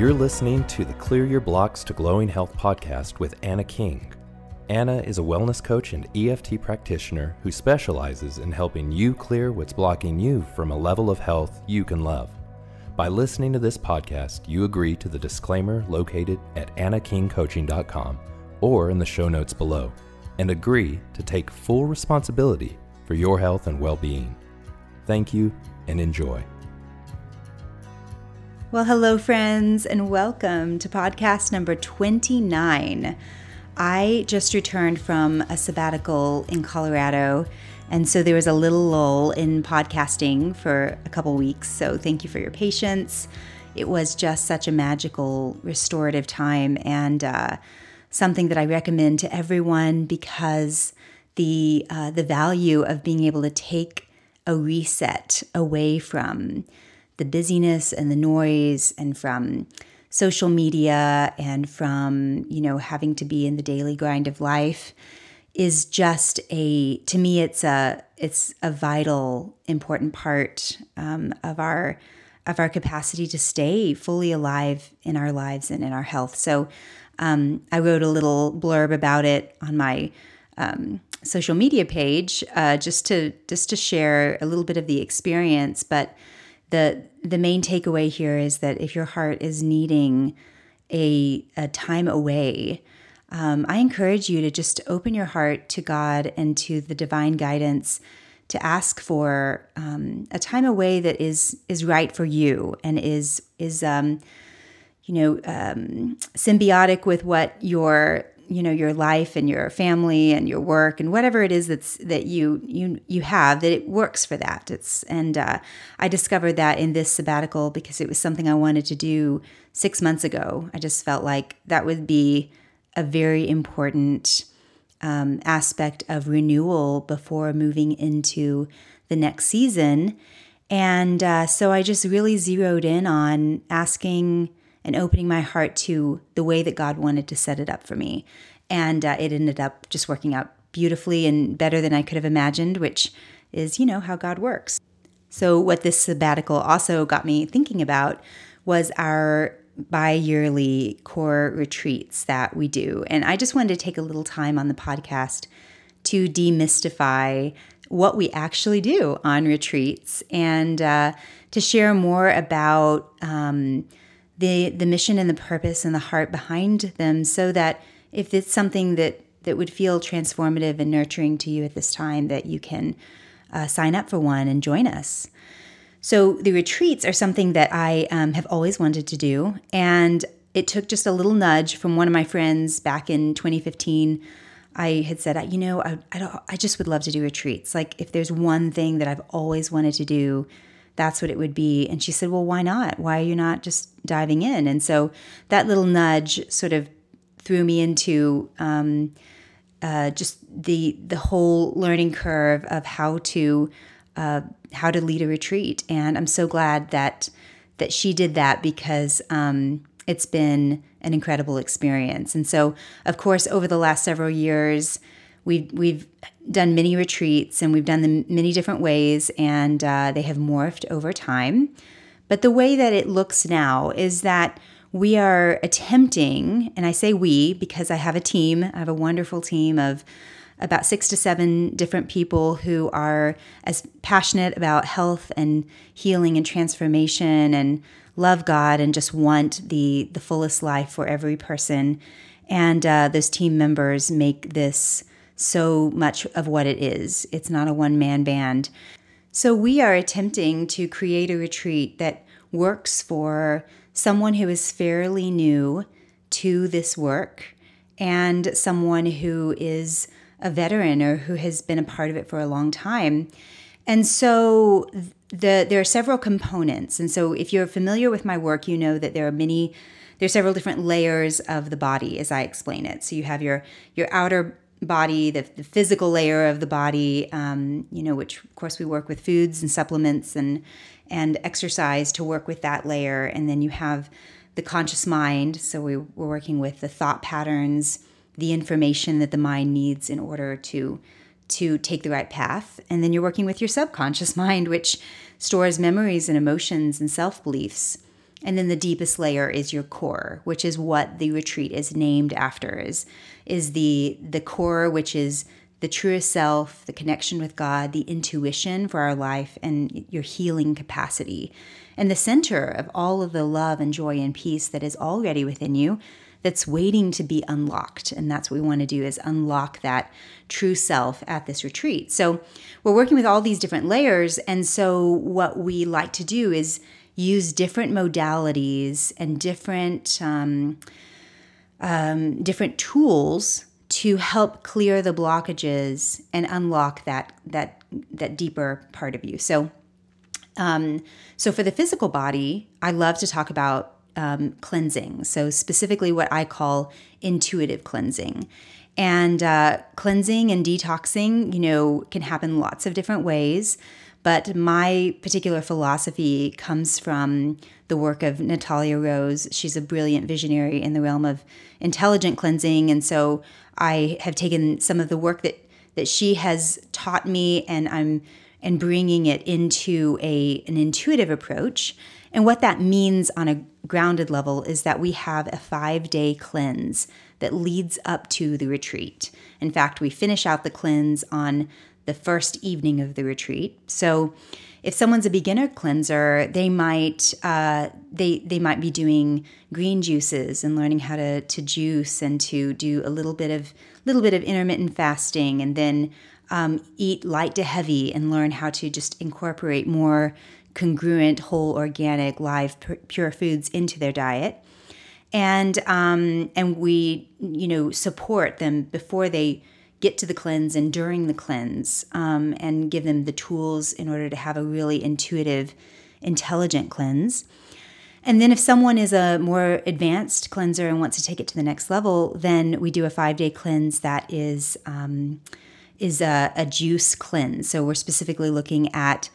You're listening to the Clear Your Blocks to Glowing Health podcast with Anna King. Anna is a wellness coach and EFT practitioner who specializes in helping you clear what's blocking you from a level of health you can love. By listening to this podcast, you agree to the disclaimer located at annakingcoaching.com or in the show notes below and agree to take full responsibility for your health and well being. Thank you and enjoy. Well, hello, friends, and welcome to podcast number 29. I just returned from a sabbatical in Colorado, and so there was a little lull in podcasting for a couple weeks. So, thank you for your patience. It was just such a magical, restorative time, and uh, something that I recommend to everyone because the uh, the value of being able to take a reset away from the busyness and the noise and from social media and from you know having to be in the daily grind of life is just a to me it's a it's a vital important part um, of our of our capacity to stay fully alive in our lives and in our health. So um, i wrote a little blurb about it on my um, social media page uh, just to just to share a little bit of the experience but the the main takeaway here is that if your heart is needing a, a time away, um, I encourage you to just open your heart to God and to the divine guidance to ask for um, a time away that is is right for you and is is um, you know um, symbiotic with what your you know your life and your family and your work and whatever it is that's that you you you have that it works for that. It's and uh, i discovered that in this sabbatical because it was something i wanted to do six months ago. I just felt like that would be a very important um, aspect of renewal before moving into the next season. And uh, so i just really zeroed in on asking and opening my heart to the way that God wanted to set it up for me. And uh, it ended up just working out beautifully and better than I could have imagined, which is, you know, how God works. So, what this sabbatical also got me thinking about was our bi yearly core retreats that we do. And I just wanted to take a little time on the podcast to demystify what we actually do on retreats and uh, to share more about. Um, the the mission and the purpose and the heart behind them so that if it's something that that would feel transformative and nurturing to you at this time that you can uh, sign up for one and join us so the retreats are something that i um, have always wanted to do and it took just a little nudge from one of my friends back in 2015 I had said, you know, I, I, I just would love to do retreats. Like, if there's one thing that I've always wanted to do, that's what it would be. And she said, Well, why not? Why are you not just diving in? And so that little nudge sort of threw me into um, uh, just the the whole learning curve of how to uh, how to lead a retreat. And I'm so glad that that she did that because um, it's been an incredible experience. And so, of course, over the last several years, we've we've done many retreats and we've done them many different ways, and uh, they have morphed over time. But the way that it looks now is that we are attempting, and I say we because I have a team, I have a wonderful team of about six to seven different people who are as passionate about health and healing and transformation and love God and just want the the fullest life for every person. And uh, those team members make this so much of what it is. It's not a one man band. So we are attempting to create a retreat that works for someone who is fairly new to this work and someone who is a veteran or who has been a part of it for a long time. And so the there are several components. And so if you're familiar with my work, you know that there are many there's several different layers of the body as I explain it. So you have your your outer body, the, the physical layer of the body, um, you know, which of course we work with foods and supplements and and exercise to work with that layer, and then you have the conscious mind. So we, we're working with the thought patterns, the information that the mind needs in order to to take the right path, and then you're working with your subconscious mind, which stores memories and emotions and self beliefs. And then the deepest layer is your core, which is what the retreat is named after, is, is the, the core, which is the truest self, the connection with God, the intuition for our life, and your healing capacity. And the center of all of the love and joy and peace that is already within you that's waiting to be unlocked. And that's what we want to do is unlock that true self at this retreat. So we're working with all these different layers. And so what we like to do is use different modalities and different um, um, different tools to help clear the blockages and unlock that that that deeper part of you. So, um, so for the physical body, I love to talk about um, cleansing. So specifically, what I call intuitive cleansing. And uh, cleansing and detoxing, you know, can happen lots of different ways. But my particular philosophy comes from the work of Natalia Rose. She's a brilliant visionary in the realm of intelligent cleansing. And so I have taken some of the work that, that she has taught me and I'm and bringing it into a an intuitive approach. And what that means on a grounded level is that we have a 5-day cleanse that leads up to the retreat. In fact, we finish out the cleanse on the first evening of the retreat. So if someone's a beginner cleanser, they might uh, they they might be doing green juices and learning how to to juice and to do a little bit of little bit of intermittent fasting, and then um, eat light to heavy and learn how to just incorporate more congruent, whole, organic, live, pure foods into their diet. And um, and we you know support them before they get to the cleanse and during the cleanse um, and give them the tools in order to have a really intuitive, intelligent cleanse. And then, if someone is a more advanced cleanser and wants to take it to the next level, then we do a five day cleanse that is um, is a, a juice cleanse. So we're specifically looking at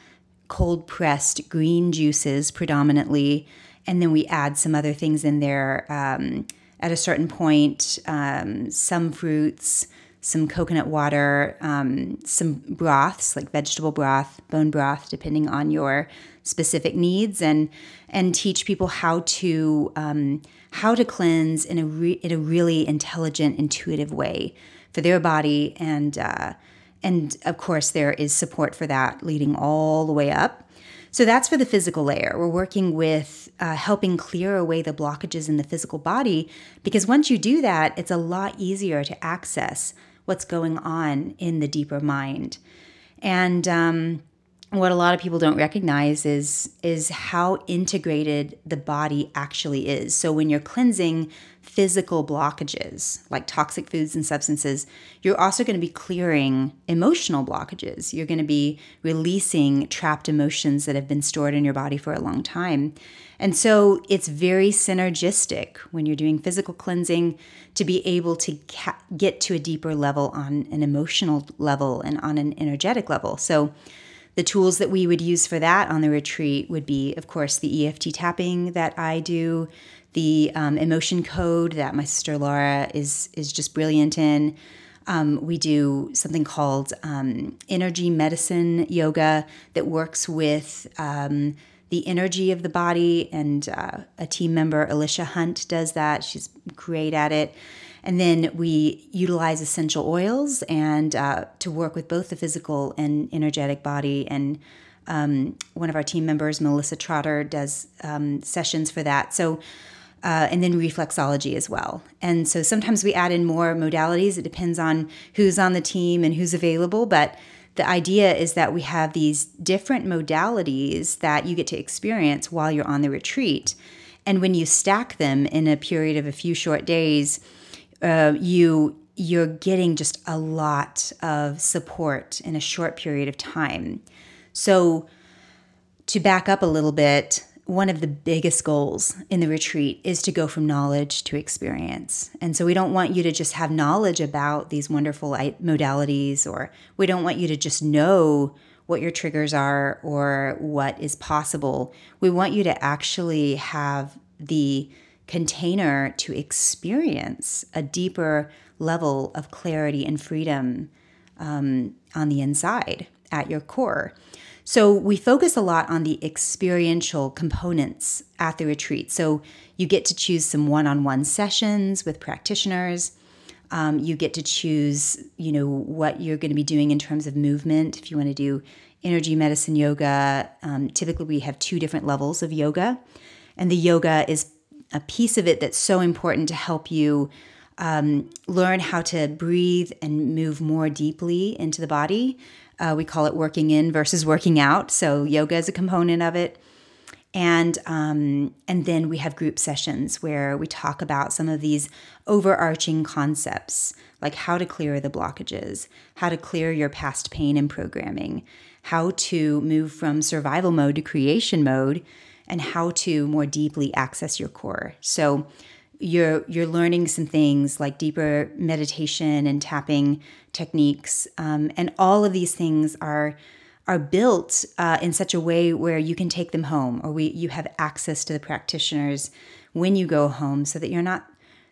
cold pressed green juices predominantly, and then we add some other things in there. Um, at a certain point, um, some fruits, some coconut water, um, some broths like vegetable broth, bone broth, depending on your specific needs, and and teach people how to um, how to cleanse in a re- in a really intelligent, intuitive way for their body, and uh, and of course there is support for that leading all the way up so that's for the physical layer. We're working with uh, helping clear away the blockages in the physical body because once you do that, it's a lot easier to access what's going on in the deeper mind. And um, what a lot of people don't recognize is is how integrated the body actually is. So when you're cleansing physical blockages like toxic foods and substances, you're also going to be clearing emotional blockages. You're going to be releasing trapped emotions that have been stored in your body for a long time. And so it's very synergistic when you're doing physical cleansing to be able to ca- get to a deeper level on an emotional level and on an energetic level. So the tools that we would use for that on the retreat would be, of course, the EFT tapping that I do, the um, emotion code that my sister Laura is is just brilliant in. Um, we do something called um, energy medicine yoga that works with um, the energy of the body, and uh, a team member, Alicia Hunt, does that. She's great at it. And then we utilize essential oils and uh, to work with both the physical and energetic body. And um, one of our team members, Melissa Trotter, does um, sessions for that. So, uh, and then reflexology as well. And so sometimes we add in more modalities. It depends on who's on the team and who's available. But the idea is that we have these different modalities that you get to experience while you're on the retreat. And when you stack them in a period of a few short days, uh, you you're getting just a lot of support in a short period of time. So, to back up a little bit, one of the biggest goals in the retreat is to go from knowledge to experience. And so, we don't want you to just have knowledge about these wonderful modalities, or we don't want you to just know what your triggers are or what is possible. We want you to actually have the container to experience a deeper level of clarity and freedom um, on the inside at your core. So we focus a lot on the experiential components at the retreat. So you get to choose some one-on-one sessions with practitioners. Um, you get to choose, you know, what you're going to be doing in terms of movement. If you want to do energy medicine yoga, um, typically we have two different levels of yoga, and the yoga is a piece of it that's so important to help you um, learn how to breathe and move more deeply into the body. Uh, we call it working in versus working out. So yoga is a component of it. And um, and then we have group sessions where we talk about some of these overarching concepts, like how to clear the blockages, how to clear your past pain and programming, how to move from survival mode to creation mode, and how to more deeply access your core. So you're you're learning some things like deeper meditation and tapping techniques, um, and all of these things are are built uh, in such a way where you can take them home, or we you have access to the practitioners when you go home, so that you're not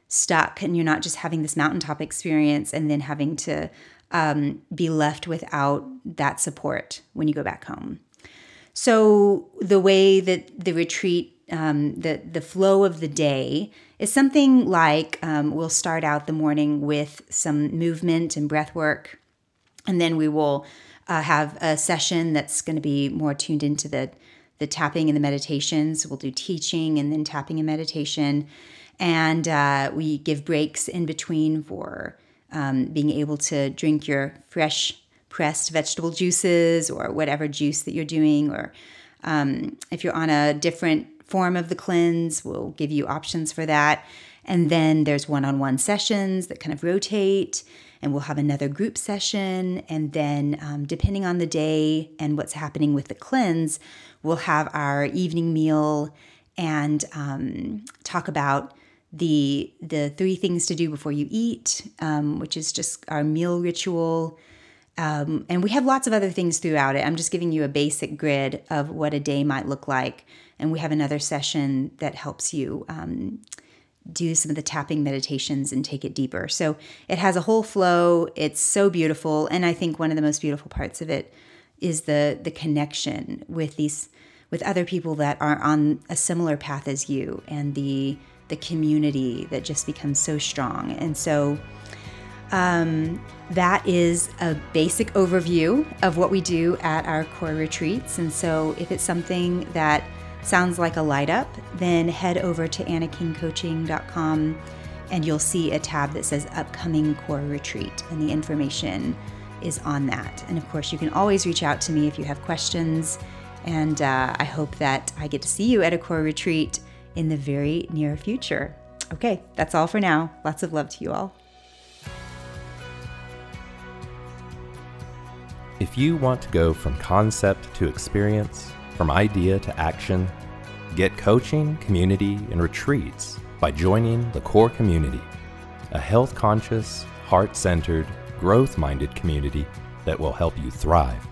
stuck and you're not just having this mountaintop experience and then having to um, be left without that support when you go back home. So the way that the retreat um, the the flow of the day is something like um, we'll start out the morning with some movement and breath work, and then we will uh, have a session that's going to be more tuned into the the tapping and the meditations. We'll do teaching and then tapping and meditation, and uh, we give breaks in between for um, being able to drink your fresh pressed vegetable juices or whatever juice that you're doing, or um, if you're on a different form of the cleanse. We'll give you options for that. And then there's one on one sessions that kind of rotate, and we'll have another group session. And then, um, depending on the day and what's happening with the cleanse, we'll have our evening meal and um, talk about the the three things to do before you eat, um, which is just our meal ritual. Um, and we have lots of other things throughout it. I'm just giving you a basic grid of what a day might look like and we have another session that helps you um, do some of the tapping meditations and take it deeper. So it has a whole flow. It's so beautiful, and I think one of the most beautiful parts of it is the the connection with these with other people that are on a similar path as you, and the the community that just becomes so strong. And so um, that is a basic overview of what we do at our core retreats. And so if it's something that sounds like a light up, then head over to annakingcoaching.com and you'll see a tab that says Upcoming Core Retreat, and the information is on that. And of course, you can always reach out to me if you have questions. And uh, I hope that I get to see you at a core retreat in the very near future. Okay, that's all for now. Lots of love to you all. If you want to go from concept to experience, from idea to action, get coaching, community, and retreats by joining the core community, a health conscious, heart centered, growth minded community that will help you thrive.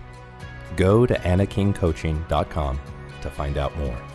Go to annakingcoaching.com to find out more.